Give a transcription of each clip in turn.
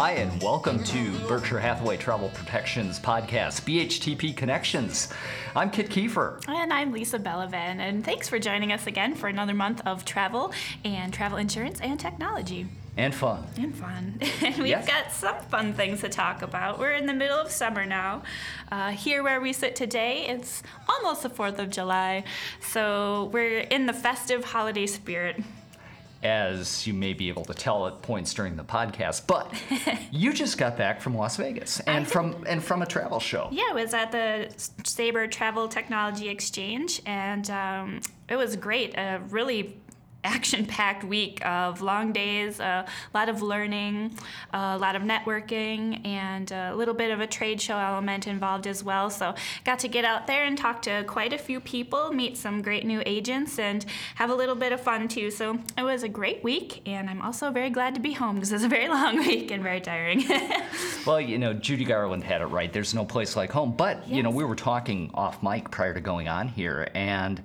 Hi, and welcome to Berkshire Hathaway Travel Protections podcast, BHTP Connections. I'm Kit Kiefer. And I'm Lisa Belavan, and thanks for joining us again for another month of travel and travel insurance and technology. And fun. And fun. and we've Yes. got some fun things to talk about. We're in the middle of summer now. Uh, here where we sit today, it's almost the 4th of July, so we're in the festive holiday spirit. As you may be able to tell at points during the podcast, but you just got back from Las Vegas and from and from a travel show. Yeah, I was at the Sabre Travel Technology Exchange, and um, it was great. A really action-packed week of long days, a lot of learning, a lot of networking, and a little bit of a trade show element involved as well. So, got to get out there and talk to quite a few people, meet some great new agents, and have a little bit of fun too. So, it was a great week, and I'm also very glad to be home because it's a very long week and very tiring. Well, you know, Judy Garland had it right. There's no place like home. But, you know, we were talking off mic prior to going on here, and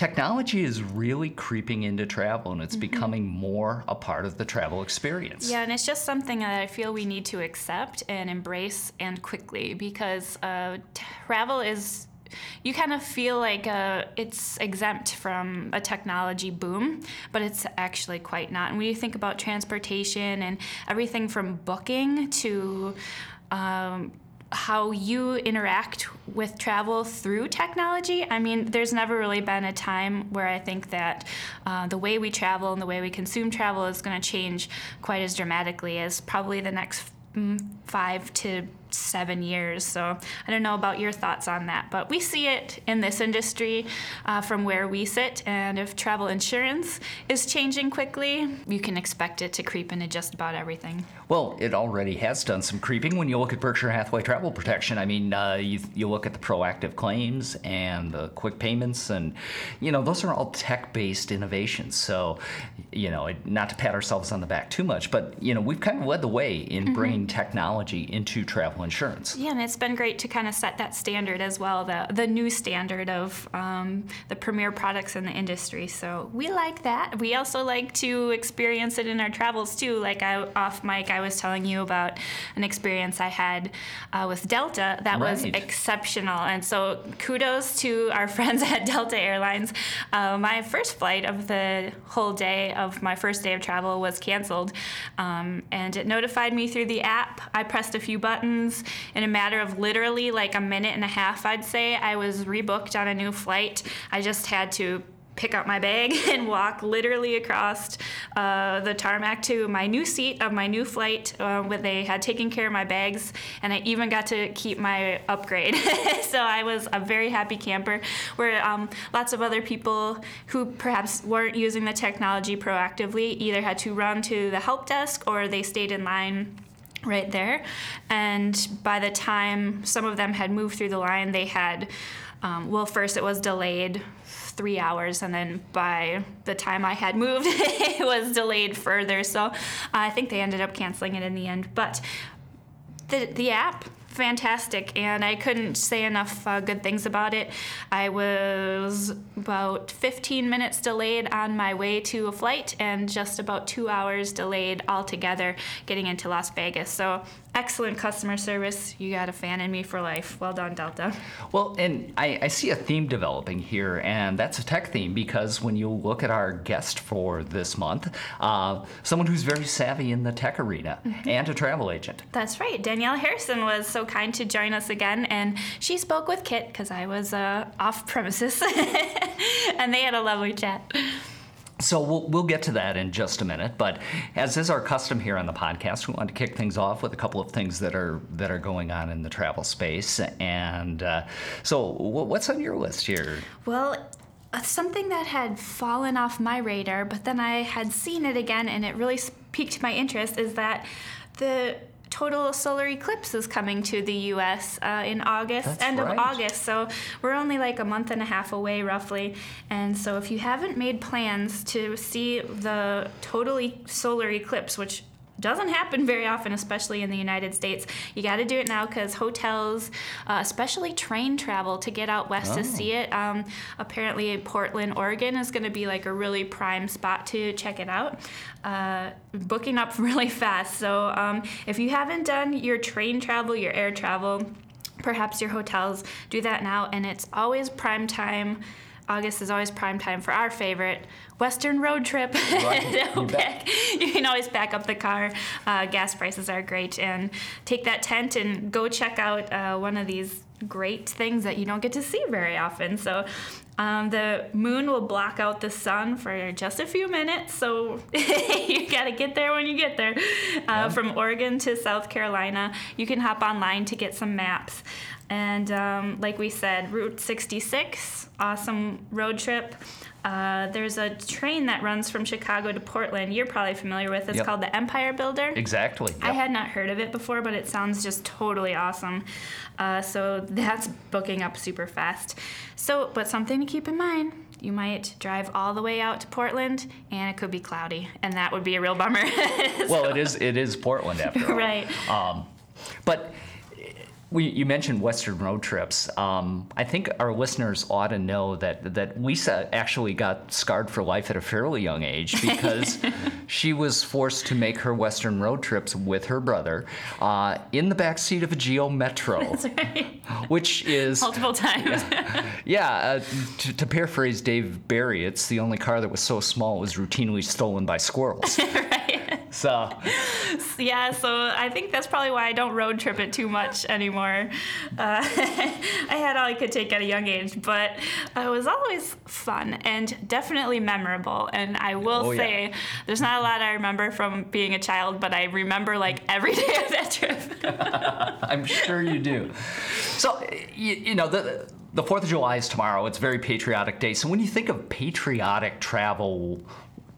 technology is really creeping into travel and it's becoming more a part of the travel experience. Yeah, and it's just something that I feel we need to accept and embrace and quickly because uh, travel is. You kind of feel like uh, it's exempt from a technology boom, but it's actually quite not. And when you think about transportation and everything from booking to um, how you interact with travel through technology. I mean, there's never really been a time where I think that uh, the way we travel and the way we consume travel is going to change quite as dramatically as probably the next mm, five to seven years. So I don't know about your thoughts on that, but we see it in this industry uh, from where we sit. And if travel insurance is changing quickly, you can expect it to creep into just about everything. Well, it already has done some creeping when you look at Berkshire Hathaway Travel Protection. I mean, uh, you, you look at the proactive claims and the quick payments, and, you know, those are all tech based innovations. So, you know, it- not to pat ourselves on the back too much, but, you know, we've kind of led the way in bringing technology into travel insurance. Yeah, and it's been great to kind of set that standard as well, the the new standard of um, the premier products in the industry. So we like that. We also like to experience it in our travels too. Like I, off mic, I was telling you about an experience I had uh, with Delta that was exceptional. And so kudos to our friends at Delta Airlines. Uh, my first flight of the whole day of my first day of travel was canceled, um, and it notified me through the app. I pressed a few buttons. In a matter of literally like a minute and a half, I'd say, I was rebooked on a new flight. I just had to pick up my bag and walk literally across uh, the tarmac to my new seat of my new flight uh, where they had taken care of my bags and i even got to keep my upgrade. So i was a very happy camper where um, lots of other people who perhaps weren't using the technology proactively either had to run to the help desk or they stayed in line right there. And by the time some of them had moved through the line, they had, um, well, first it was delayed three hours, and then by the time I had moved, it was delayed further. So I think they ended up canceling it in the end. But the, the app fantastic and i couldn't say enough uh, good things about it. I was about 15 minutes delayed on my way to a flight and just about two hours delayed altogether getting into las vegas. So excellent customer service you got a fan in me for life well done delta Well, and I, I see a theme developing here, and that's a tech theme because when you look at our guest for this month, uh, someone who's very savvy in the tech arena and a travel agent. That's right. Danielle Harrison was so kind to join us again, and she spoke with Kit because I was uh, off premises, and they had a lovely chat. So we'll, we'll get to that in just a minute, but as is our custom here on the podcast, we want to kick things off with a couple of things that are that are going on in the travel space. And uh, so, wh- what's on your list here? Well, uh, something that had fallen off my radar, but then I had seen it again, and it really piqued my interest, is that the total solar eclipse is coming to the U.S. Uh, in August, That's end right. of August. So we're only like a month and a half away, roughly. And so if you haven't made plans to see the total e- solar eclipse, which doesn't happen very often, especially in the United States. You got to do it now because hotels, uh, especially train travel to get out west Oh. to see it. Um, apparently, Portland, Oregon is going to be like a really prime spot to check it out. Uh, booking up really fast. So um, if you haven't done your train travel, your air travel, perhaps your hotels, do that now. And it's always prime time. August is always prime time for our favorite Western road trip. Right, you back- you can always back up the car. Uh, gas prices are great, and take that tent and go check out uh, one of these great things that you don't get to see very often. So. Um, the moon will block out the sun for just a few minutes, so you got to get there when you get there. Uh, From Oregon to South Carolina, you can hop online to get some maps. And um, like we said, Route 66, awesome road trip. Uh, there's a train that runs from Chicago to Portland. You're probably familiar with. It's Yep. called the Empire Builder. Exactly. I had not heard of it before, but it sounds just totally awesome. Uh, so that's booking up super fast. So, but something to keep in mind. You might drive all the way out to Portland, and it could be cloudy, and that would be a real bummer. well, it is it is Portland after all. right. Um, but we, you mentioned Western road trips. Um, I think our listeners ought to know that that Lisa actually got scarred for life at a fairly young age because she was forced to make her Western road trips with her brother uh, in the back seat of a Geo Metro, which is Multiple times. yeah. Uh, to, to paraphrase Dave Barry, it's the only car that was so small it was routinely stolen by squirrels. So. yeah, so I think that's probably why I don't road trip it too much anymore. Uh, I had all I could take at a young age, but it was always fun and definitely memorable. And I will Oh, yeah. say, there's not a lot I remember from being a child, but I remember like every day of that trip. I'm sure you do. So, you, you know, the the Fourth of July is tomorrow. It's a very patriotic day. So, when you think of patriotic travel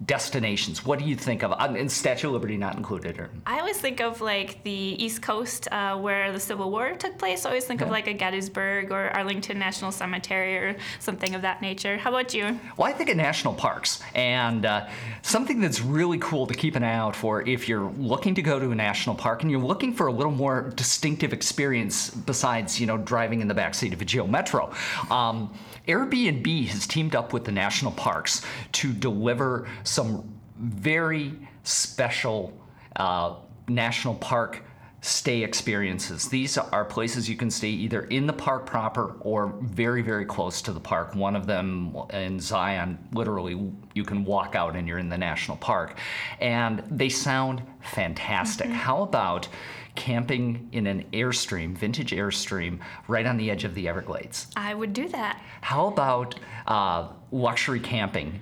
destinations, what do you think of? Uh, And Statue of Liberty not included. Or, I always think of like the East Coast uh, where the Civil War took place. I always think of like a Gettysburg or Arlington National Cemetery or something of that nature. How about you? well, I think of national parks, and uh, something that's really cool to keep an eye out for if you're looking to go to a national park and you're looking for a little more distinctive experience besides, you know, driving in the backseat of a Geo Metro. Um, Airbnb has teamed up with the national parks to deliver some very special uh, national park stay experiences. These are places you can stay either in the park proper or very, very close to the park. One of them in Zion, literally, you can walk out and you're in the national park. And they sound fantastic. How about camping in an Airstream, vintage Airstream, right on the edge of the Everglades? I would do that. How about uh, luxury camping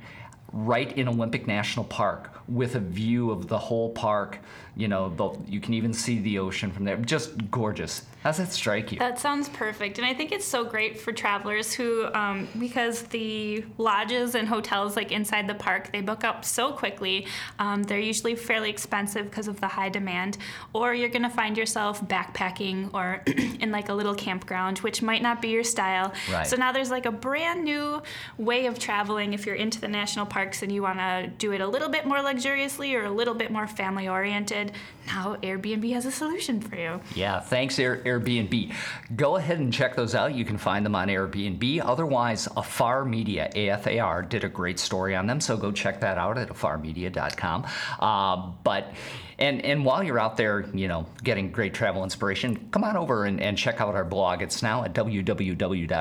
right in Olympic National Park with a view of the whole park? You know, the, you can even see the ocean from there. Just gorgeous. How's that strike you? That sounds perfect. And I think it's so great for travelers who, um, because the lodges and hotels like inside the park, they book up so quickly. Um, they're usually fairly expensive because of the high demand. Or you're going to find yourself backpacking or in like a little campground, which might not be your style. Right. So now there's like a brand new way of traveling if you're into the national parks and you want to do it a little bit more luxuriously or a little bit more family oriented. Now Airbnb has a solution for you. Yeah, thanks Air, Airbnb. Go ahead and check those out. You can find them on Airbnb. Otherwise, Afar Media, AFAR, did a great story on them, so go check that out at afarmedia.com. Uh, but and and while you're out there, you know, getting great travel inspiration, come on over and, and check out our blog. It's now at www.bhtp.com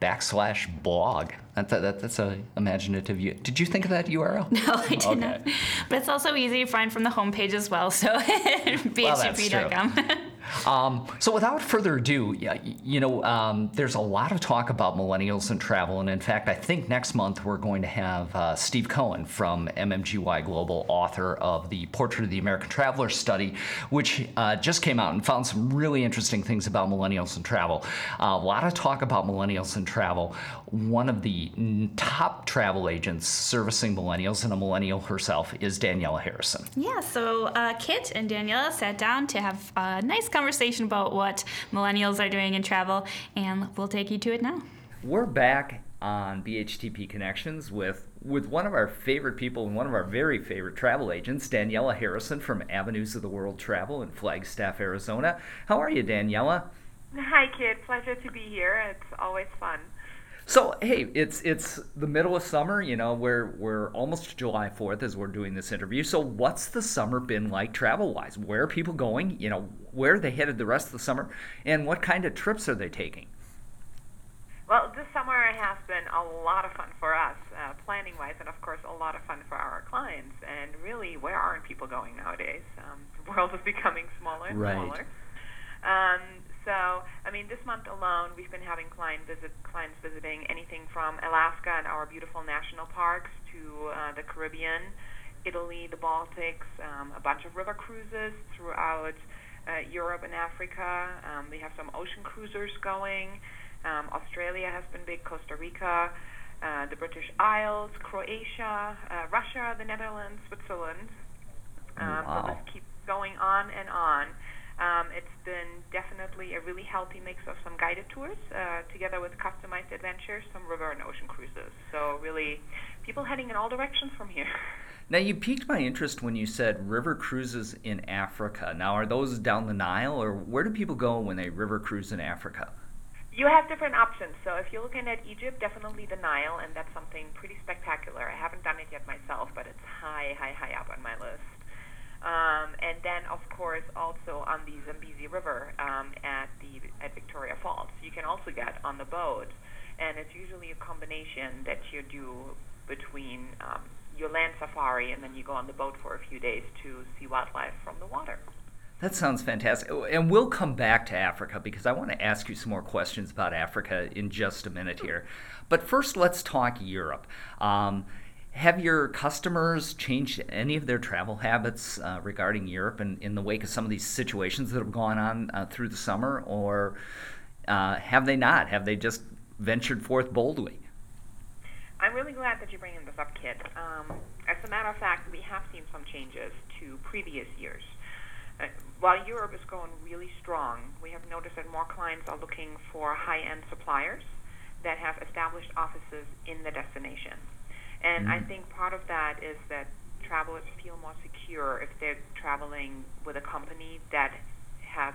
backslash blog. That's a, that, that's a imaginative. U- Did you think of that URL? No, I did Okay. not. But it's also easy to find from the homepage as well. So bhtp.com. Um, so without further ado, you know, um, there's a lot of talk about millennials and travel, and in fact, I think next month we're going to have uh, Steve Cohen from MMGY Global, author of the Portrait of the American Traveler study, which uh, just came out and found some really interesting things about millennials and travel. Uh, a lot of talk about millennials and travel. One of the top travel agents servicing millennials, and a millennial herself, is Daniela Harrison. yeah, so uh, Kit and Daniela sat down to have a nice conversation about what millennials are doing in travel, and we'll take you to it now. We're back on BHTP Connections with with one of our favorite people and one of our very favorite travel agents, Daniela Harrison from Avenues of the World Travel in Flagstaff, Arizona. How are you, Daniela? Hi, Kit. Pleasure to be here. It's always fun. So hey, it's it's the middle of summer. You know, we're we're almost July Fourth as we're doing this interview. So what's the summer been like travel wise? Where are people going? You know, where are they headed the rest of the summer, and what kind of trips are they taking? Well, this summer has been a lot of fun for us, uh, planning wise, and of course, a lot of fun for our clients. And really, where aren't people going nowadays? Um, the world is becoming smaller and right. smaller. Um, so, I mean, this month alone, we've been having client visit, clients visiting anything from Alaska and our beautiful national parks to uh, the Caribbean, Italy, the Baltics, um, a bunch of river cruises throughout uh, Europe and Africa. Um, we have some ocean cruisers going. Um, Australia has been big, Costa Rica, uh, the British Isles, Croatia, uh, Russia, the Netherlands, Switzerland. Um, wow. So this keeps going on and on. Um, it's been definitely a really healthy mix of some guided tours uh, together with customized adventures, some river and ocean cruises. So, really, people heading in all directions from here. Now, you piqued my interest when you said river cruises in Africa. Now, are those down the Nile, or where do people go when they river cruise in Africa? You have different options. So, if you're looking at Egypt, definitely the Nile, and that's something pretty spectacular. I haven't done it yet myself, but it's high, high, high up on and then, of course, also on the Zambezi River um, at the at Victoria Falls, you can also get on the boat, and it's usually a combination that you do between um, your land safari and then you go on the boat for a few days to see wildlife from the water. That sounds fantastic. And we'll come back to Africa because I want to ask you some more questions about Africa in just a minute here. But first, let's talk Europe. Um, have your customers changed any of their travel habits uh, regarding Europe in, in the wake of some of these situations that have gone on uh, through the summer, or uh, have they not? Have they just ventured forth boldly? I'm really glad that you're bringing this up, Kit. Um, as a matter of fact, we have seen some changes to previous years. Uh, while Europe is going really strong, we have noticed that more clients are looking for high-end suppliers that have established offices in the destination. And mm-hmm. I think part of that is that travelers feel more secure if they're traveling with a company that has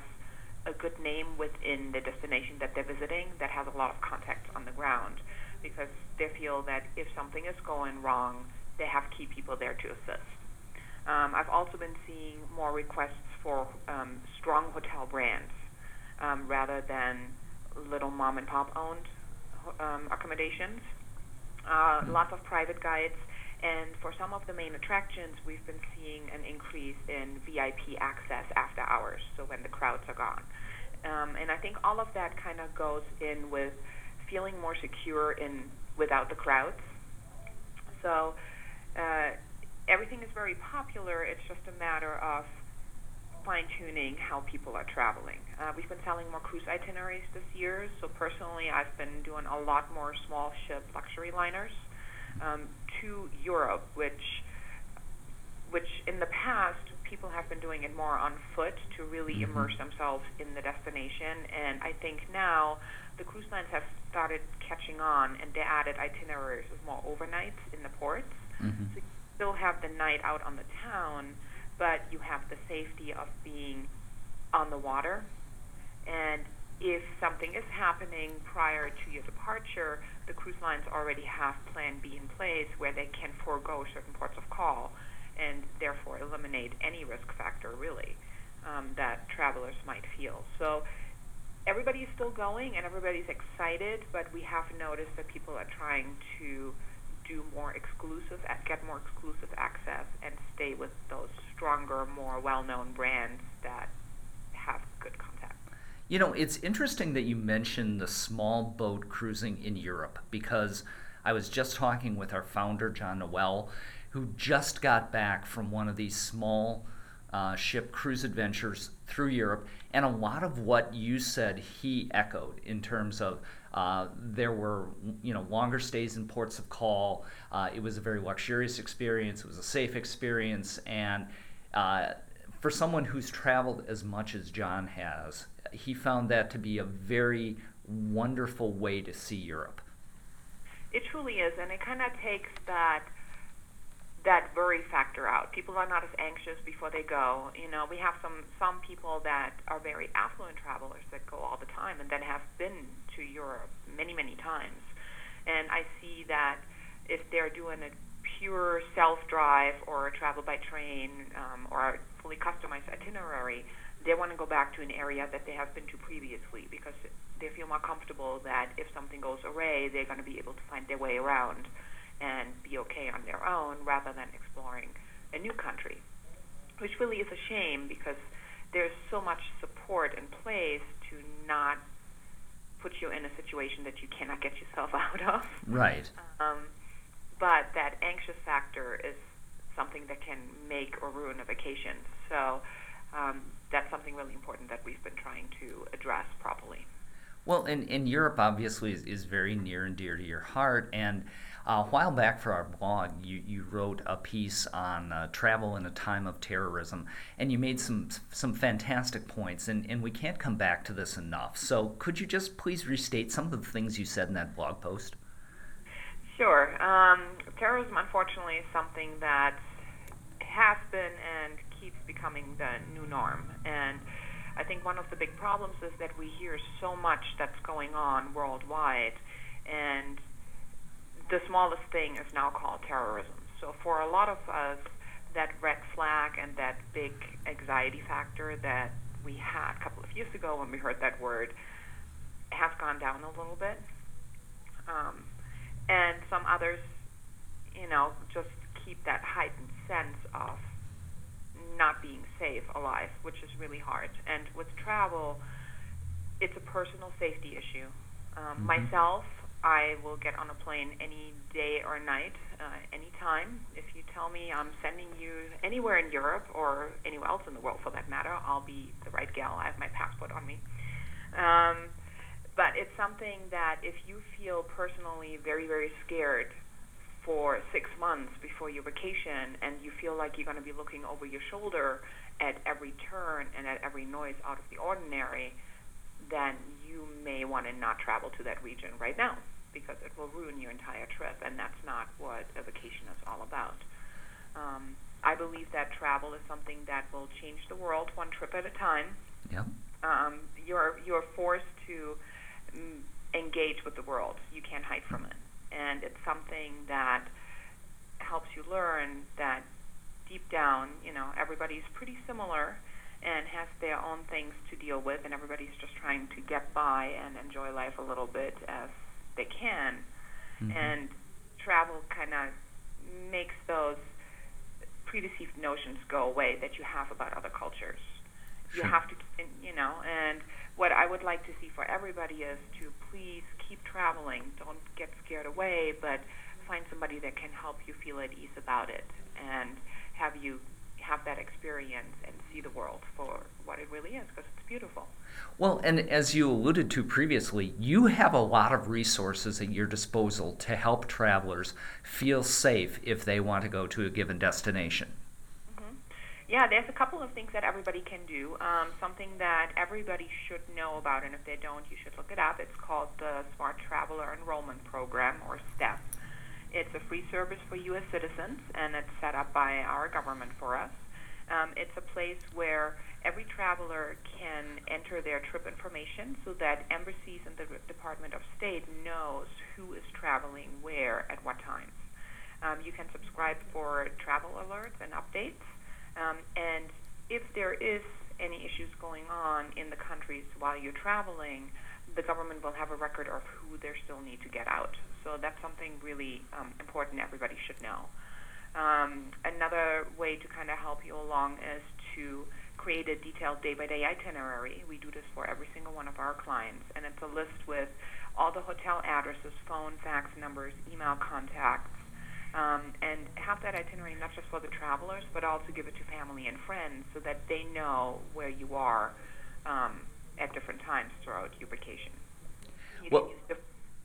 a good name within the destination that they're visiting, that has a lot of contacts on the ground, because they feel that if something is going wrong, they have key people there to assist. Um, I've also been seeing more requests for um, strong hotel brands um, rather than little mom and pop owned um, accommodations uh, lots of private guides. And for some of the main attractions, we've been seeing an increase in VIP access after hours, so when the crowds are gone. Um, and I think all of that kind of goes in with feeling more secure in without the crowds. So uh, everything is very popular. It's just a matter of fine tuning how people are traveling. Uh, we've been selling more cruise itineraries this year, so personally, I've been doing a lot more small ship luxury liners um, to Europe, which which in the past people have been doing it more on foot to really mm-hmm. immerse themselves in the destination, and I think now the cruise lines have started catching on, and they added itineraries with more overnights in the ports. Mm-hmm. So you still have the night out on the town but you have the safety of being on the water. And if something is happening prior to your departure, the cruise lines already have Plan B in place where they can forego certain ports of call and therefore eliminate any risk factor really um, that travelers might feel. So everybody is still going and everybody's excited, but we have noticed that people are trying to do more exclusive, get more exclusive access, and stay with those stronger, more well-known brands that have good contact. You know, it's interesting that you mentioned the small boat cruising in Europe because I was just talking with our founder, John Noel, who just got back from one of these small uh, ship cruise adventures through Europe. And a lot of what you said, he echoed in terms of uh, there were you know longer stays in ports of call. Uh, it was a very luxurious experience. It was a safe experience, and uh, for someone who's traveled as much as John has, he found that to be a very wonderful way to see Europe. It truly is, and it kind of takes that that worry factor out. People are not as anxious before they go. You know, we have some some people that are very affluent travelers that go all the time and that have been to Europe many many times, and I see that if they're doing a pure self drive or a travel by train um, or a fully customized itinerary, they want to go back to an area that they have been to previously because they feel more comfortable that if something goes away, they're going to be able to find their way around and be okay on their own rather than exploring a new country, which really is a shame because there's so much support in place to not put you in a situation that you cannot get yourself out of. Right. Um, but that anxious factor is something that can make or ruin a vacation. So um, that's something really important that we've been trying to address properly. Well, and, and Europe obviously is, is very near and dear to your heart. And a while back for our blog, you, you wrote a piece on uh, travel in a time of terrorism, and you made some some fantastic points. And, and we can't come back to this enough. So could you just please restate some of the things you said in that blog post? Sure. Um, terrorism, unfortunately, is something that has been and keeps becoming the new norm. And I think one of the big problems is that we hear so much that's going on worldwide, and the smallest thing is now called terrorism. So for a lot of us, that red flag and that big anxiety factor that we had a couple of years ago when we heard that word has gone down a little bit. Um, and some others, you know, just keep that heightened sense of not being safe alive, which is really hard. And with travel, it's a personal safety issue. Um, mm-hmm. Myself, I will get on a plane any day or night, uh, anytime. If you tell me I'm sending you anywhere in Europe or anywhere else in the world for that matter, I'll be the right gal. I have my passport on me. Um, but it's something that if you feel personally very, very scared for six months before your vacation and you feel like you're going to be looking over your shoulder at every turn and at every noise out of the ordinary, then you may want to not travel to that region right now because it will ruin your entire trip, and that's not what a vacation is all about. Um, I believe that travel is something that will change the world one trip at a time. Yeah. Um, you're you're forced to engage with the world. You can't hide from it. And it's something that helps you learn that deep down, you know, everybody's pretty similar and has their own things to deal with, and everybody's just trying to get by and enjoy life a little bit as they can. Mm-hmm. And travel kind of makes those predeceived notions go away that you have about other cultures. Sure. You have to, you know, and what I would like to see for everybody is to please keep traveling. Don't get scared away, but find somebody that can help you feel at ease about it and have you have that experience and see the world for what it really is because it's beautiful. Well, and as you alluded to previously, you have a lot of resources at your disposal to help travelers feel safe if they want to go to a given destination. Yeah, there's a couple of things that everybody can do. Um, something that everybody should know about, and if they don't, you should look it up. It's called the Smart Traveler Enrollment Program, or STEP. It's a free service for U.S. citizens, and it's set up by our government for us. Um, it's a place where every traveler can enter their trip information so that embassies and the Department of State knows who is traveling where at what times. Um, you can subscribe for travel alerts and updates. Um, and if there is any issues going on in the countries while you're traveling, the government will have a record of who they still need to get out. So that's something really um, important everybody should know. Um, another way to kind of help you along is to create a detailed day-by-day itinerary. We do this for every single one of our clients, and it's a list with all the hotel addresses, phone, fax numbers, email contacts, um, and have that itinerary not just for the travelers, but also give it to family and friends so that they know where you are um, at different times throughout your vacation. You well,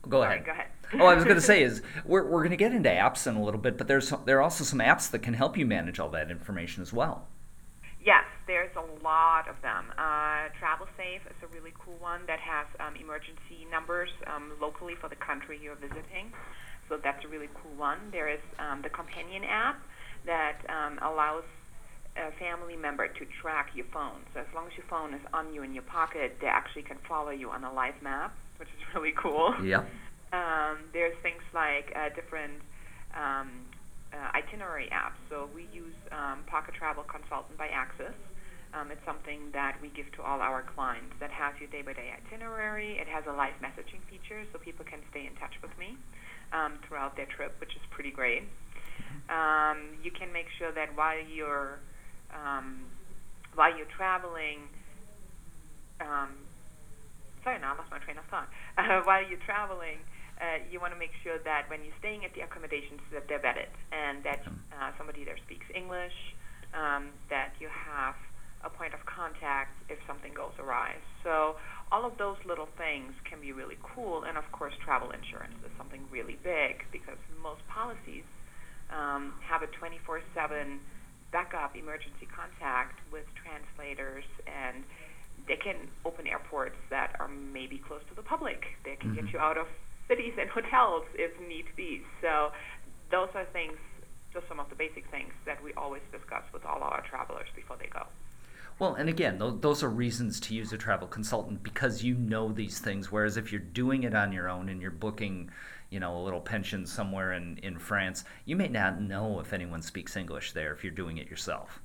go Sorry, ahead. Go ahead. oh, I was going to say is we're, we're going to get into apps in a little bit, but there's there are also some apps that can help you manage all that information as well. Yes, there's a lot of them. Uh, Travel Safe is a really cool one that has um, emergency numbers um, locally for the country you're visiting. so that's a really cool one. There is um, the companion app that um, allows a family member to track your phone. So as long as your phone is on you in your pocket, they actually can follow you on a live map, which is really cool. Yeah. Um, there's things like uh, different um, uh, itinerary apps. So we use um, Pocket Travel Consultant by Axus. Um, it's something that we give to all our clients that has your day-by-day itinerary. It has a live messaging feature, so people can stay in touch with me um, throughout their trip, which is pretty great. Um, you can make sure that while you're um, while you're traveling, um, sorry, now I lost my train of thought. Uh, while you're traveling, uh, you want to make sure that when you're staying at the accommodations that they're vetted and that uh, somebody there speaks English, um, that you have a point of contact if something goes awry. So all of those little things can be really cool. And of course, travel insurance is something really big because most policies um, have a 24/7 backup emergency contact with translators and they can open airports that are maybe close to the public. They can mm-hmm. get you out of cities and hotels if need be. So those are things, just some of the basic things that we always discuss with all our travelers before they go. Well, and again, those are reasons to use a travel consultant because you know these things. Whereas if you're doing it on your own and you're booking, you know, a little pension somewhere in, in France, you may not know if anyone speaks English there if you're doing it yourself.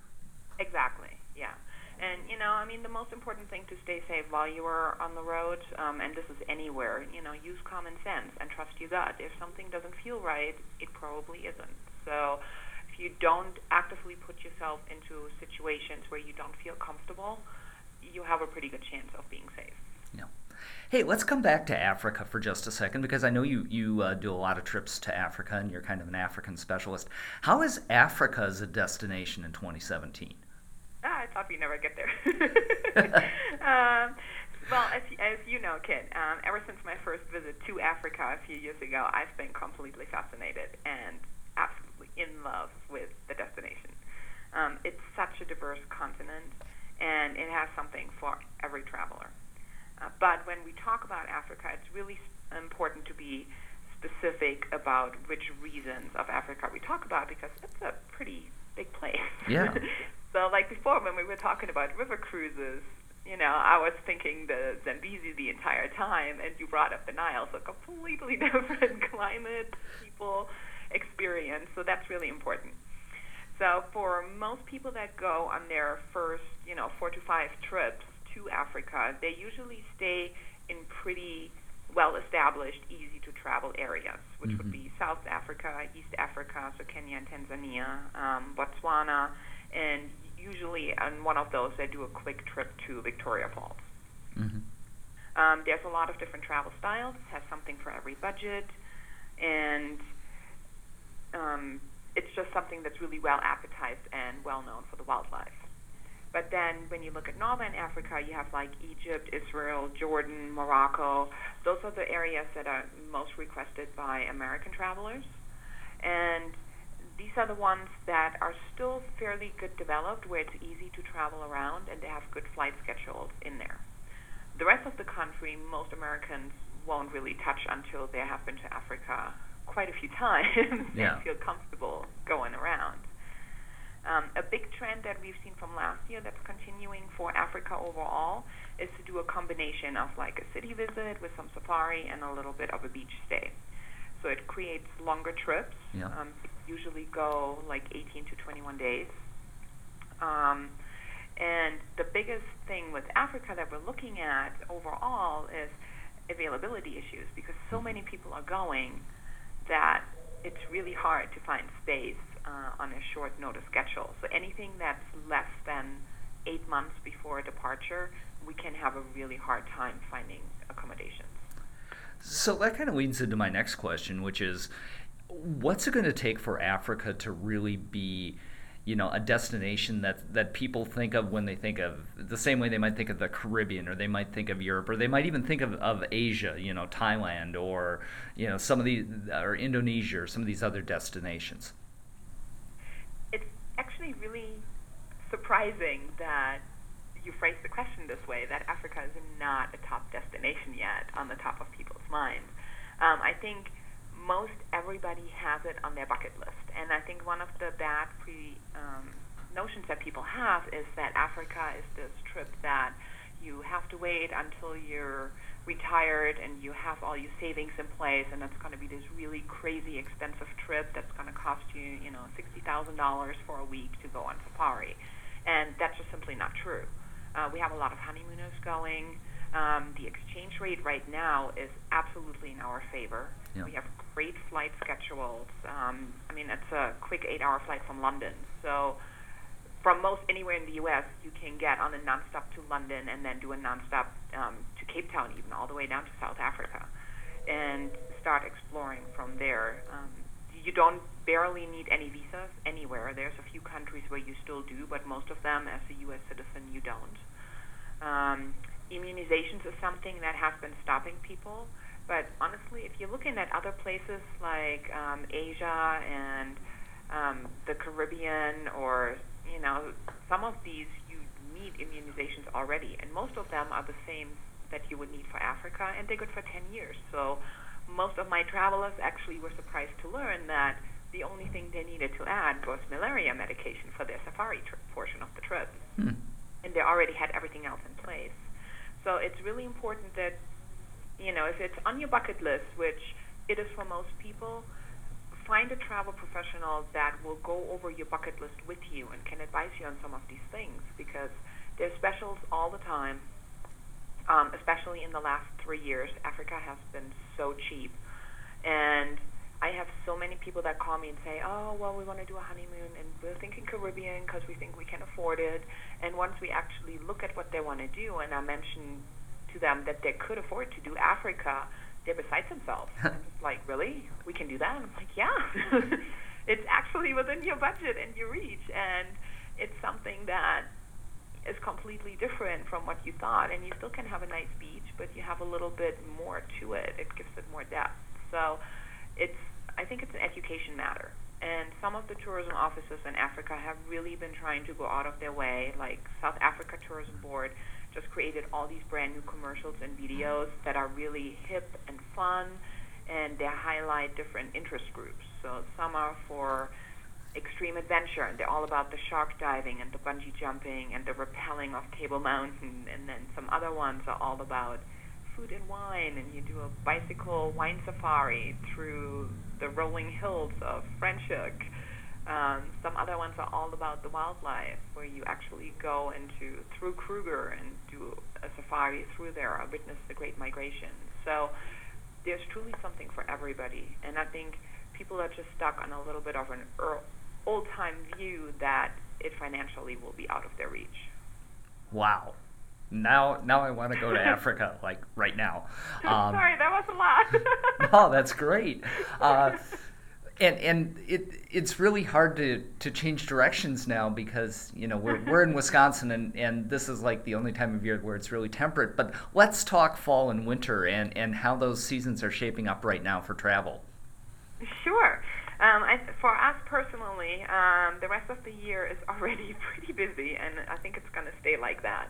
Exactly, yeah. And, you know, I mean, the most important thing to stay safe while you are on the road, um, and this is anywhere, you know, use common sense and trust your gut. If something doesn't feel right, it probably isn't. So, if you don't actively put yourself into situations where you don't feel comfortable, you have a pretty good chance of being safe. Yeah. Hey, let's come back to Africa for just a second because I know you you uh, do a lot of trips to Africa and you're kind of an African specialist. How is Africa as a destination in 2017? Ah, I thought we'd never get there. um, well, as, as you know, Kit, um, ever since my first visit to Africa a few years ago, I've been completely fascinated and absolutely in love with the destination. Um, it's such a diverse continent, and it has something for every traveler. Uh, but when we talk about Africa, it's really important to be specific about which regions of Africa we talk about because it's a pretty big place. Yeah. so, like before, when we were talking about river cruises, you know, I was thinking the Zambezi the entire time, and you brought up the Nile, so completely different climate, people, experience. So that's really important. So for most people that go on their first, you know, four to five trips to Africa, they usually stay in pretty well-established, easy-to-travel areas, which mm-hmm. would be South Africa, East Africa, so Kenya and Tanzania, um, Botswana, and usually on one of those they do a quick trip to Victoria Falls. Mm-hmm. Um, there's a lot of different travel styles, has something for every budget, and um, it's just something that's really well appetized and well known for the wildlife. But then when you look at northern Africa, you have like Egypt, Israel, Jordan, Morocco. Those are the areas that are most requested by American travelers. And these are the ones that are still fairly good developed, where it's easy to travel around and they have good flight schedules in there. The rest of the country, most Americans won't really touch until they have been to Africa quite a few times yeah. and feel comfortable going around. Um, a big trend that we've seen from last year that's continuing for Africa overall is to do a combination of like a city visit with some safari and a little bit of a beach stay. So it creates longer trips. Yeah. Um, usually go like 18 to 21 days. Um, and the biggest thing with Africa that we're looking at overall is availability issues because so many people are going that it's really hard to find space uh, on a short notice schedule. So anything that's less than eight months before departure, we can have a really hard time finding accommodations. So that kind of leads into my next question, which is what's it going to take for Africa to really be you know a destination that that people think of when they think of the same way they might think of the Caribbean or they might think of Europe or they might even think of, of Asia you know Thailand or you know some of these or Indonesia or some of these other destinations actually really surprising that you phrase the question this way that Africa is not a top destination yet on the top of people's minds um, I think most everybody has it on their bucket list. And I think one of the bad pre um, notions that people have is that Africa is this trip that you have to wait until you're retired and you have all your savings in place, and that's going to be this really crazy expensive trip that's going to cost you, you know, sixty thousand dollars for a week to go on safari, and that's just simply not true. Uh, we have a lot of honeymooners going. Um, the exchange rate right now is absolutely in our favor. Yeah. We have great flight schedules. Um, I mean, it's a quick eight-hour flight from London, so from most anywhere in the U.S., you can get on a nonstop to London and then do a nonstop um, to Cape Town, even all the way down to South Africa, and start exploring from there. Um, you don't barely need any visas anywhere. There's a few countries where you still do, but most of them, as a U.S. citizen, you don't. Um, immunizations is something that has been stopping people, but honestly, if you're looking at other places like um, Asia and um, the Caribbean or you know, some of these you need immunizations already, and most of them are the same that you would need for Africa, and they're good for 10 years. So most of my travelers actually were surprised to learn that the only thing they needed to add was malaria medication for their safari tri- portion of the trip. Hmm. And they already had everything else in place. So it's really important that, you know, if it's on your bucket list, which it is for most people, find a travel professional that will go over your bucket list with you and can advise you on some of these things because there's specials all the time. Um, especially in the last three years, Africa has been so cheap, and I have so many people that call me and say, "Oh, well, we want to do a honeymoon, and we're thinking Caribbean because we think we can afford it." And once we actually look at what they want to do, and I mention to them that they could afford to do Africa, they're beside themselves. I'm just like, really? We can do that? And I'm like, yeah. it's actually within your budget and your reach, and it's something that is completely different from what you thought. And you still can have a nice beach, but you have a little bit more to it. It gives it more depth. So, it's I think it's an education matter. And some of the tourism offices in Africa have really been trying to go out of their way, like South Africa Tourism Board just created all these brand new commercials and videos that are really hip and fun, and they highlight different interest groups. So some are for extreme adventure, and they're all about the shark diving and the bungee jumping and the rappelling of Table Mountain, and then some other ones are all about food and wine, and you do a bicycle wine safari through the rolling hills of Franschhoek um, some other ones are all about the wildlife, where you actually go into through Kruger and do a safari through there, or witness the Great Migration. So there's truly something for everybody, and I think people are just stuck on a little bit of an old-time view that it financially will be out of their reach. Wow. Now, now I want to go to Africa, like right now. Um, Sorry, that was a lot. no, that's great. Uh, and and it it's really hard to to change directions now because you know we're we're in Wisconsin and and this is like the only time of year where it's really temperate. But let's talk fall and winter and and how those seasons are shaping up right now for travel. Sure. Um, I, for us personally, um, the rest of the year is already pretty busy, and I think it's going to stay like that.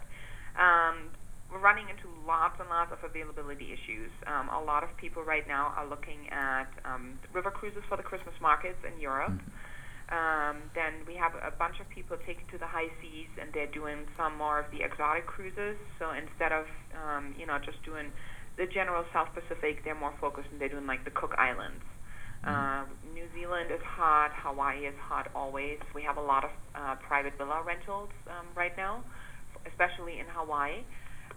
Um, we're running into lots and lots of availability issues. Um, a lot of people right now are looking at um, river cruises for the Christmas markets in Europe. Mm-hmm. Um, then we have a bunch of people taking to the high seas, and they're doing some more of the exotic cruises. So instead of um, you know just doing the general South Pacific, they're more focused, and they're doing like the Cook Islands. Uh, New Zealand is hot. Hawaii is hot always. We have a lot of uh, private villa rentals um, right now, especially in Hawaii.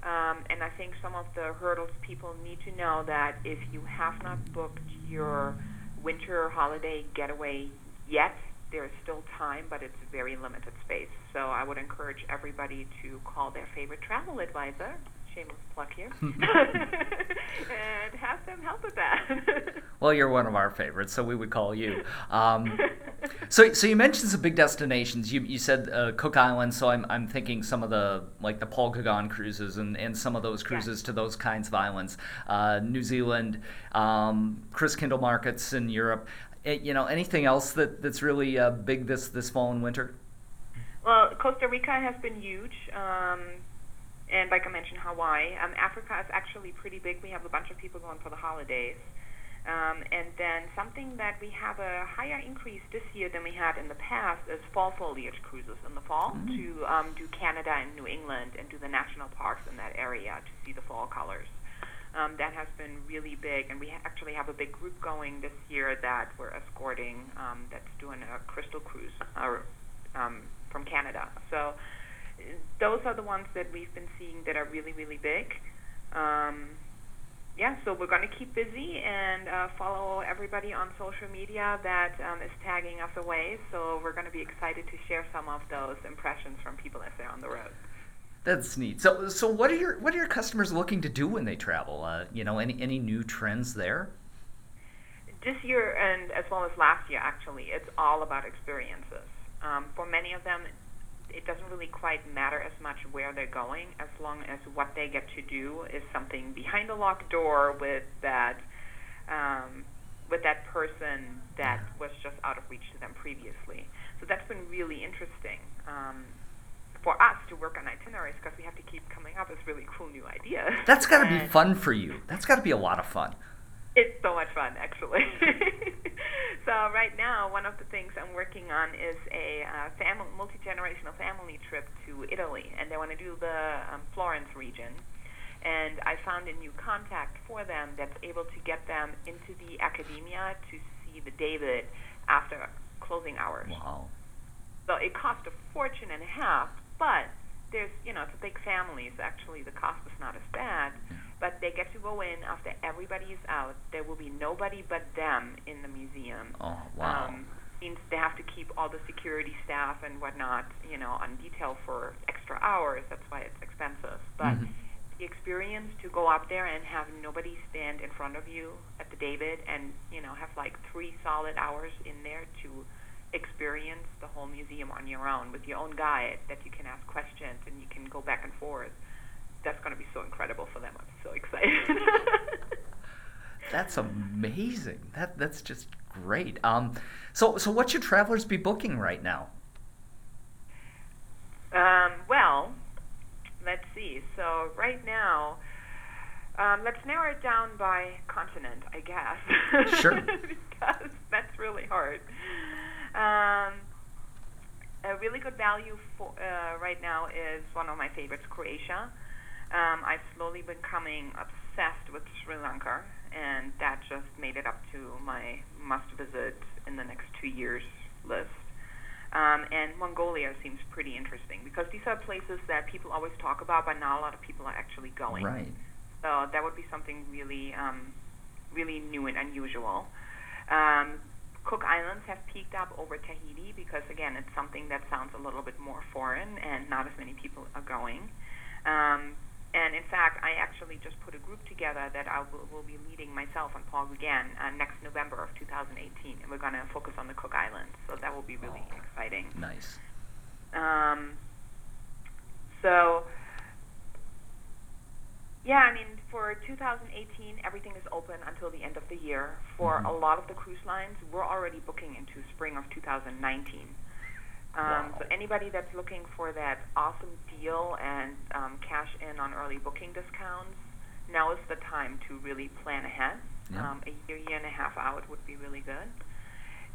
Um, and I think some of the hurdles people need to know that if you have not booked your winter holiday getaway yet, there is still time, but it's very limited space. So I would encourage everybody to call their favorite travel advisor shameless plug here, and have them help with that. well, you're one of our favorites, so we would call you. Um, so, so you mentioned some big destinations. You, you said uh, Cook Islands, so I'm, I'm thinking some of the like the Paul Gauguin cruises and, and some of those cruises to those kinds of islands. Uh, New Zealand, um, Christkindl markets in Europe. It, eh, you know, anything else that, that's really uh, big this this fall and winter? Well, Costa Rica has been huge. Um, and like I mentioned, Hawaii. Um, Africa is actually pretty big. We have a bunch of people going for the holidays. Um, and then something that we have a higher increase this year than we had in the past is fall foliage cruises in the fall Mm. to um, do Canada and New England and do the national parks in that area to see the fall colors. Um, that has been really big, and we ha- actually have a big group going this year that we're escorting um, that's doing a crystal cruise or, um, from Canada. So uh, those are the ones that we've been seeing that are really, really big. Um, yeah, so we're going to keep busy and uh, follow everybody on social media that um, is tagging us away. So we're going to be excited to share some of those impressions from people as they're on the road. That's neat. So, so what are your what are your customers looking to do when they travel? Uh, you know, any any new trends there? This year and as well as last year, actually, it's all about experiences. Um, for many of them, it doesn't really quite matter as much where they're going as long as what they get to do is something behind a locked door with that um, with that person that was just out of reach to them previously. So that's been really interesting um, for us to work on itineraries because we have to keep coming up with really cool new ideas. That's got to be fun for you. That's got to be a lot of fun. it's so much fun, actually. so right now, one of the things I'm working on is a uh, family, multi-generational family trip to Italy, and they want to do the um, Florence region. And I found a new contact for them that's able to get them into the Accademia to see the David after closing hours. Wow. So it cost a fortune and a half, but there's, you know, it's a big family, so actually the cost is not as bad. But they get to go in after everybody is out. There will be nobody but them in the museum. Oh wow. Um, means they have to keep all the security staff and whatnot, you know, on detail for extra hours. That's why it's expensive. But Mhm. the experience to go up there and have nobody stand in front of you at the David and you know have like three solid hours in there to experience the whole museum on your own with your own guide that you can ask questions and you can go back and forth. That's going to be so incredible for them. I'm so excited. That's amazing. That that's just great. Um, so so what should travelers be booking right now? Um, well, let's see. So right now, um, let's narrow it down by continent, I guess. Sure. because that's really hard. Um, a really good value for uh, right now is one of my favorites, Croatia. Um, I've slowly becoming obsessed with Sri Lanka, and that just made it up to my must visit in the next two years list. Um, and Mongolia seems pretty interesting because these are places that people always talk about, but not a lot of people are actually going. Right. So that would be something really, um, really new and unusual. Um, Cook Islands have peaked up over Tahiti because, again, it's something that sounds a little bit more foreign and not as many people are going. Um, and in fact, I actually just put a group together that I will, will be leading myself and Paul again uh, next November of 2018, and we're going to focus on the Cook Islands. So that will be really Oh. exciting. Nice. Um, so, yeah, I mean, for 2018, everything is open until the end of the year. For Mhm. a lot of the cruise lines, we're already booking into spring of 2019. Um, Wow. So anybody that's looking for that awesome deal and um, cash in on early booking discounts, now is the time to really plan ahead. Yeah. Um, a year, year and a half out would be really good.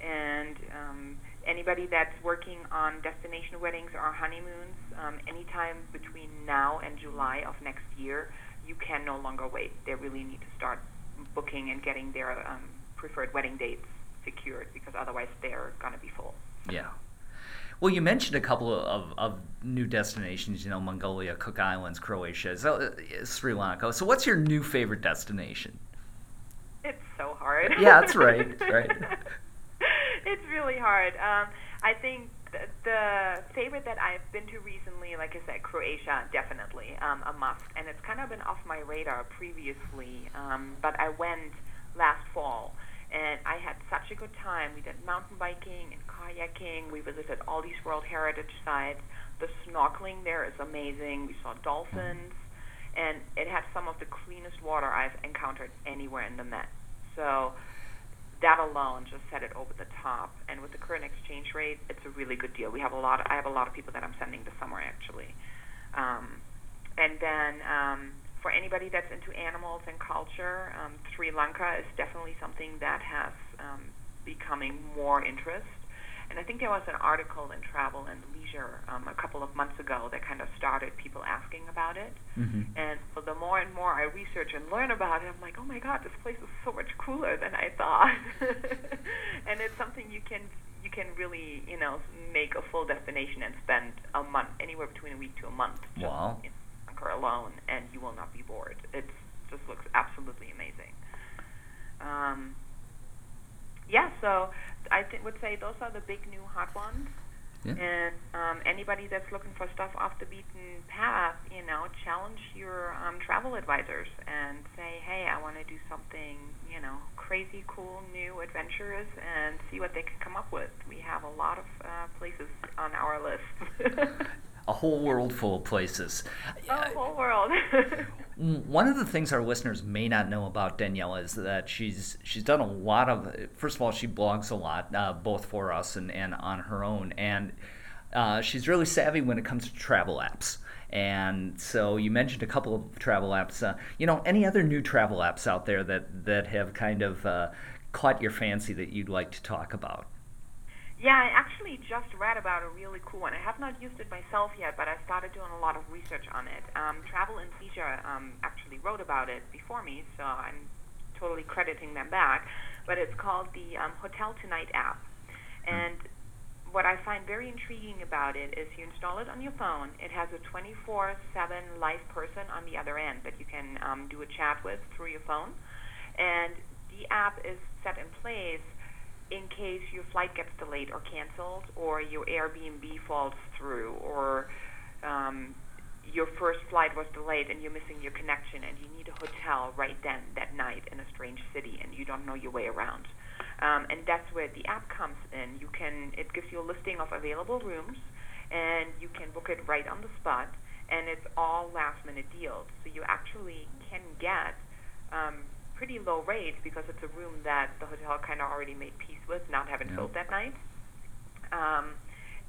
And um, anybody that's working on destination weddings or honeymoons, um, anytime between now and July of next year, you can no longer wait. They really need to start booking and getting their um, preferred wedding dates secured because otherwise they're going to be full. Yeah. Well, you mentioned a couple of, of new destinations, you know, Mongolia, Cook Islands, Croatia, so, uh, Sri Lanka. So, what's your new favorite destination? It's so hard. Yeah, that's right, right. it's really hard. Um, I think th- the favorite that I've been to recently, like I said, Croatia, definitely um, a must. And it's kind of been off my radar previously, um, but I went last fall. And I had such a good time. We did mountain biking and kayaking. We visited all these World Heritage sites. The snorkeling there is amazing. We saw dolphins and it had some of the cleanest water I've encountered anywhere in the Med. So that alone just set it over the top. And with the current exchange rate, it's a really good deal. We have a lot. Of, I have a lot of people that I'm sending this summer actually. Um, and then um, for anybody that's into animals and culture, um, Sri Lanka is definitely something that has um, becoming more interest. And I think there was an article in Travel and Leisure um, a couple of months ago that kind of started people asking about it. Mm-hmm. And so the more and more I research and learn about it, I'm like, oh my God, this place is so much cooler than I thought. and it's something you can you can really you know make a full destination and spend a month anywhere between a week to a month. just Wow. in Anchor alone, and you will not be bored. It just looks absolutely amazing. Um, yeah, so I th- would say those are the big new hot ones. Yeah. And um, anybody that's looking for stuff off the beaten path, you know, challenge your um, travel advisors and say, hey, I want to do something, you know, crazy, cool, new, adventurous, and see what they can come up with. We have a lot of uh, places on our list. A whole world full of places. the whole world. One of the things our listeners may not know about Daniela is that she's she's done a lot of. First of all, she blogs a lot, uh, both for us and, and on her own, and uh, she's really savvy when it comes to travel apps. And so you mentioned a couple of travel apps. Uh, you know, any other new travel apps out there that that have kind of uh, caught your fancy that you'd like to talk about? Yeah, I actually just read about a really cool one. I have not used it myself yet, but I started doing a lot of research on it. Um, Travel and Leisure um, actually wrote about it before me, so I'm totally crediting them back. But it's called the um, Hotel Tonight app. And what I find very intriguing about it is you install it on your phone. It has a 24 7 live person on the other end that you can um, do a chat with through your phone. And the app is set in place in case your flight gets delayed or canceled, or your Airbnb falls through, or um, your first flight was delayed and you're missing your connection and you need a hotel right then, that night, in a strange city, and you don't know your way around. Um, and that's where the app comes in. You can it gives you a listing of available rooms, and you can book it right on the spot, and it's all last minute deals. So you actually can get um, pretty low rates because it's a room that the hotel kind of already made peace with, not having Yeah. filled that night. Um,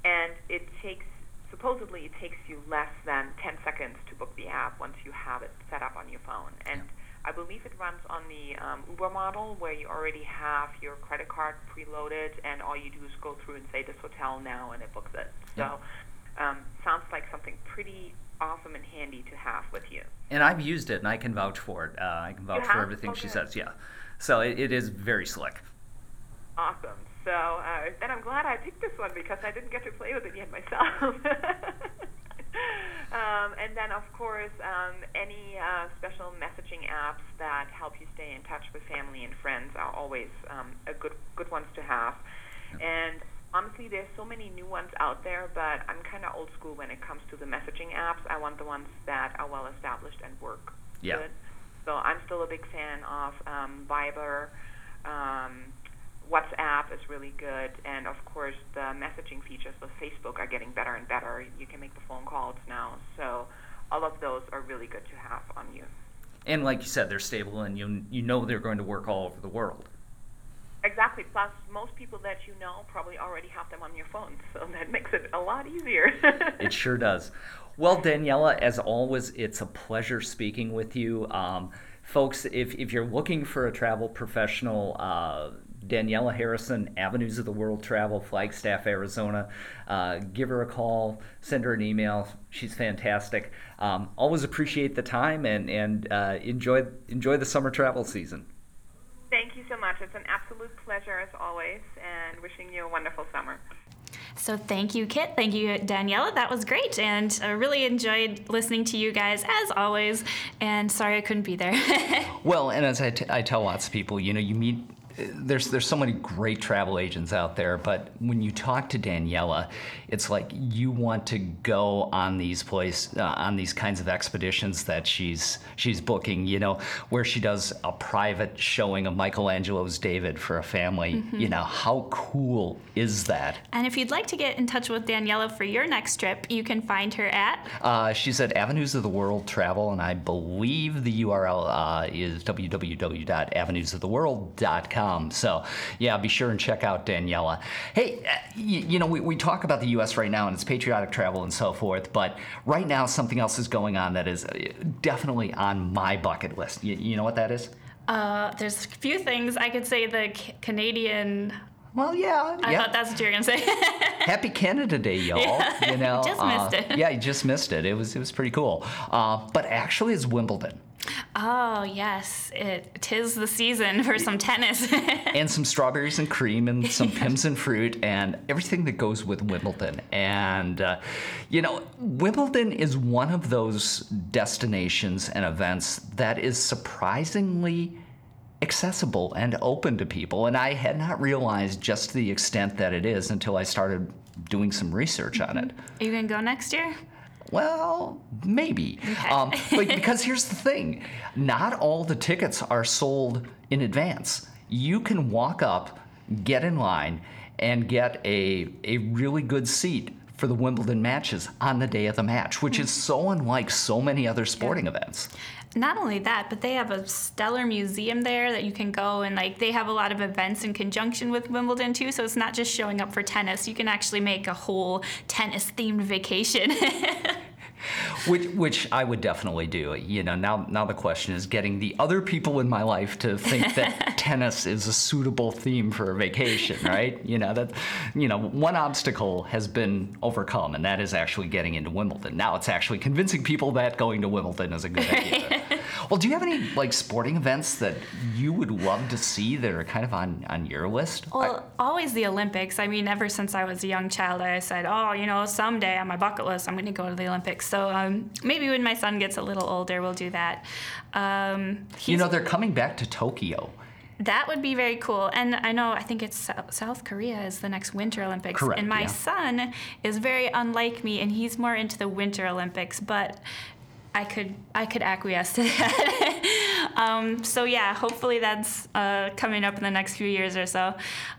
and it takes supposedly it takes you less than 10 seconds to book the app once you have it set up on your phone. And I believe it runs on the um, Uber model where you already have your credit card preloaded, and all you do is go through and say this hotel now, and it books it. So um, sounds like something pretty awesome and handy to have with you. And I've used it, and I can vouch for it. Uh, I can vouch for everything she says. Yeah. So it, it is very slick. Awesome. So uh, then I'm glad I picked this one because I didn't get to play with it yet myself. um, and then, of course, um, any uh, special messaging apps that help you stay in touch with family and friends are always um, a good good ones to have. And honestly, there's so many new ones out there, but I'm kind of old school when it comes to the messaging apps. I want the ones that are well established and work Yeah. good. So I'm still a big fan of um, Viber. Um, WhatsApp is really good, and of course the messaging features of Facebook are getting better and better. You can make the phone calls now, so all of those are really good to have on you. And like you said, they're stable, and you you know they're going to work all over the world. Exactly. Plus, most people that you know probably already have them on your phone, so that makes it a lot easier. It sure does. Well, Daniela, as always, it's a pleasure speaking with you. Um, folks, if, if you're looking for a travel professional, uh, Daniela Harrison, Avenues of the World Travel, Flagstaff, Arizona, uh, give her a call, send her an email. She's fantastic. Um, always appreciate the time and, and uh, enjoy, enjoy the summer travel season. Thank you so much. It's an absolute pleasure as always, and wishing you a wonderful summer. So thank you, Kit. Thank you, Daniela. That was great, and I really enjoyed listening to you guys as always. And sorry I couldn't be there. Well, and as I, t- I tell lots of people, you know, you meet. There's there's so many great travel agents out there, but when you talk to Daniela, it's like you want to go on these place uh, on these kinds of expeditions that she's she's booking. You know, where she does a private showing of Michelangelo's David for a family. You know, how cool is that? and if you'd like to get in touch with Daniela for your next trip, you can find her at Uh, she's at Avenues of the World Travel, and I believe the URL uh, is www.avenuesoftheworld.com. So, yeah, be sure and check out Daniela. Hey, uh, you, you know, we, we talk about the U.S. right now and it's patriotic travel and so forth, but right now something else is going on that is uh, definitely on my bucket list. You, you know what that is? Uh, there's a few things I could say. The C- Canadian. Well, yeah, I yeah. thought that's what you were gonna say. Happy Canada Day, y'all! You know, Just uh, missed it. Yeah, you just missed it. It was it was pretty cool. Uh, but actually, it's Wimbledon oh yes, it tis the season for some tennis. and some strawberries and cream and some Pimm's and fruit and everything that goes with Wimbledon. And uh, you know, Wimbledon is one of those destinations and events that is surprisingly accessible and open to people. And I had not realized just the extent that it is until I started doing some research on it. Are you gonna go next year? Well, maybe. Um, but because here's the thing not all the tickets are sold in advance. You can walk up, get in line, and get a, a really good seat for the Wimbledon matches on the day of the match, which is so unlike so many other sporting events. Not only that, but they have a stellar museum there that you can go and like they have a lot of events in conjunction with Wimbledon too. So it's not just showing up for tennis. You can actually make a whole tennis themed vacation. which which I would definitely do. You know, now now the question is getting the other people in my life to think that tennis is a suitable theme for a vacation, right? You know that you know one obstacle has been overcome, and that is actually getting into Wimbledon. Now it's actually convincing people that going to Wimbledon is a good idea. well, do you have any like sporting events that you would love to see that are kind of on on your list? Well, always the Olympics. I mean, ever since I was a young child, I said, oh, you know, someday on my bucket list, I'm going to go to the Olympics. So um, maybe when my son gets a little older, we'll do that. Um, you know, they're coming back to Tokyo. That would be very cool. And I know, I think it's South Korea is the next Winter Olympics. Correct, and my yeah. son is very unlike me, and he's more into the Winter Olympics, but I could I could acquiesce to that. um, so yeah, hopefully that's uh, coming up in the next few years or so.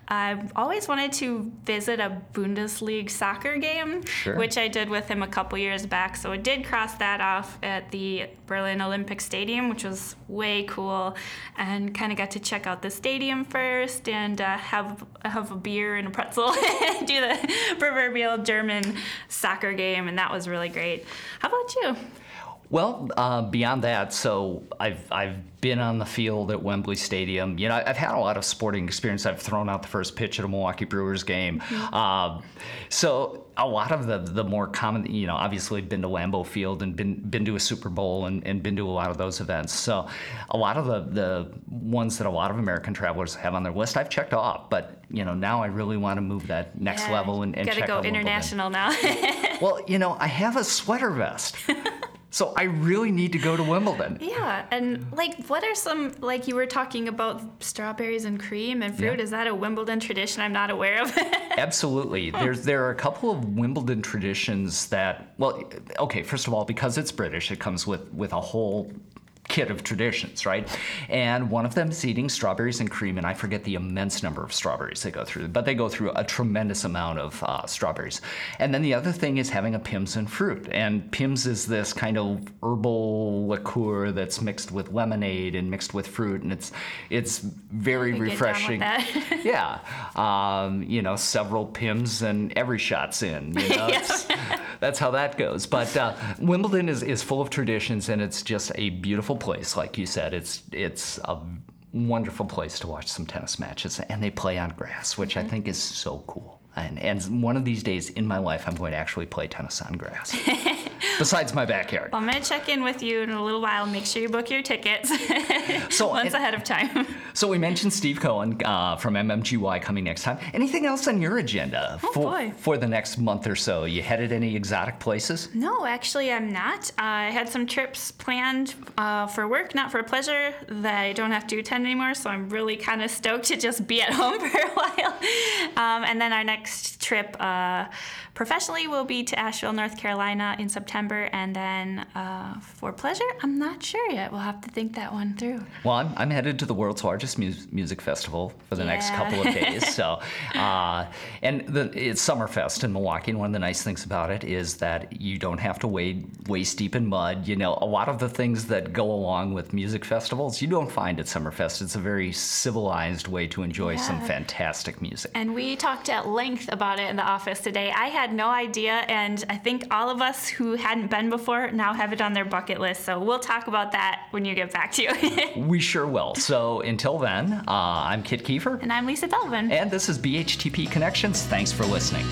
I've always wanted to visit a Bundesliga soccer game, Sure. which I did with him a couple years back. So I did cross that off at the Berlin Olympic Stadium, which was way cool, and kind of got to check out the stadium first and uh, have have a beer and a pretzel, and do the proverbial German soccer game, and that was really great. How about you? Well, uh, beyond that, so I've I've been on the field at Wembley Stadium. You know, I've had a lot of sporting experience. I've thrown out the first pitch at a Milwaukee Brewers game. Um, so a lot of the the more common, you know, obviously been to Lambeau Field and been been to a Super Bowl and, and been to a lot of those events. So a lot of the the ones that a lot of American travelers have on their list, I've checked off. But you know, now I really want to move that next Yeah, level and, and gotta check go international now. Well, you know, I have a sweater vest. So I really need to go to Wimbledon. Yeah, and like, what are some like you were talking about strawberries and cream and fruit? Yeah. Is that a Wimbledon tradition I'm not aware of? Absolutely. There's there are a couple of Wimbledon traditions that well, okay, first of all, because it's British, it comes with with a whole kit of traditions, right? And one of them is eating strawberries and cream, and I forget the immense number of strawberries they go through, but they go through a tremendous amount of uh, strawberries. And then the other thing is having a Pimm's and fruit. And Pimm's is this kind of herbal liqueur that's mixed with lemonade and mixed with fruit, and it's it's very I get down with refreshing. yeah, um, you know, several Pimm's and every shot's in. You know, it's, that's how that goes. But uh, Wimbledon is, is full of traditions, and it's just a beautiful place. Like you said, it's it's a wonderful place to watch some tennis matches, and they play on grass, which I mm-hmm. think is so cool. And, and one of these days in my life, I'm going to actually play tennis on grass, besides my backyard. I'm gonna check in with you in a little while. Make sure you book your tickets So, ahead of time. So we mentioned Steve Cohen uh, from MMGY coming next time. Anything else on your agenda Oh, for boy. for the next month or so? You headed any exotic places? No, actually, I'm not. I had some trips planned uh, for work, not for pleasure, that I don't have to attend anymore. So I'm really kind of stoked to just be at home for a while. Um, and then our next trip uh, professionally will be to Asheville, North Carolina in September. And then uh, for pleasure, I'm not sure yet. We'll have to think that one through. Well, I'm, I'm headed to the world's largest largest mu- music festival for the next couple of days. So, uh, and the, it's Summerfest in Milwaukee. And one of the nice things about it is that you don't have to wade waist deep in mud. You know, a lot of the things that go along with music festivals you don't find at Summerfest. It's a very civilized way to enjoy some fantastic music. And we talked at length about it in the office today. I had no idea, and I think all of us who hadn't been before now have it on their bucket list. So we'll talk about that when you get back to you. We sure will. So until then, uh, I'm Kit Kiefer. and I'm Lisa Delvin. And this is BHTP Connections. Thanks for listening.